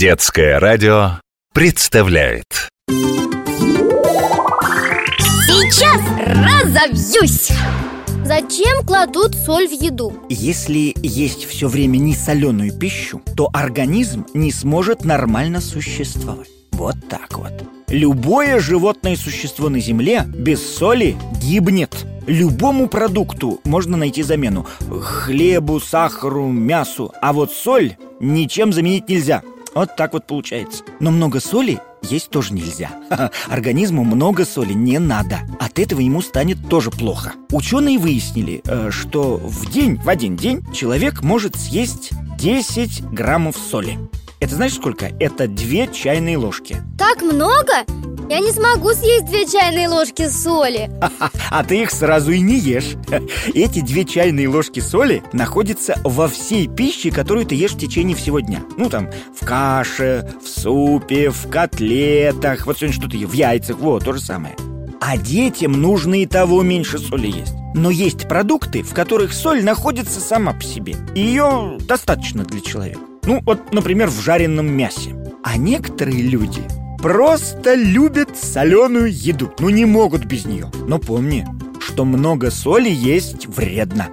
Детское радио представляет Сейчас разобьюсь! Зачем кладут соль в еду? Если есть все время не соленую пищу, то организм не сможет нормально существовать. Вот так вот. Любое животное существо на Земле без соли гибнет. Любому продукту можно найти замену. Хлебу, сахару, мясу. А вот соль ничем заменить нельзя. Вот так вот получается. Но много соли есть тоже нельзя. Организму много соли не надо. От этого ему станет тоже плохо. Ученые выяснили, э, что в день, в один день человек может съесть 10 граммов соли. Это знаешь сколько? Это две чайные ложки. Так много? Я не смогу съесть две чайные ложки соли. А ты их сразу и не ешь. Эти две чайные ложки соли находятся во всей пище, которую ты ешь в течение всего дня. Ну там, в каше, в супе, в котлетах. Вот сегодня что-то в яйцах, вот, то же самое. А детям нужно и того меньше соли есть. Но есть продукты, в которых соль находится сама по себе. И ее достаточно для человека. Ну вот, например, в жареном мясе. А некоторые люди просто любят соленую еду. Ну не могут без нее. Но помни, что много соли есть вредно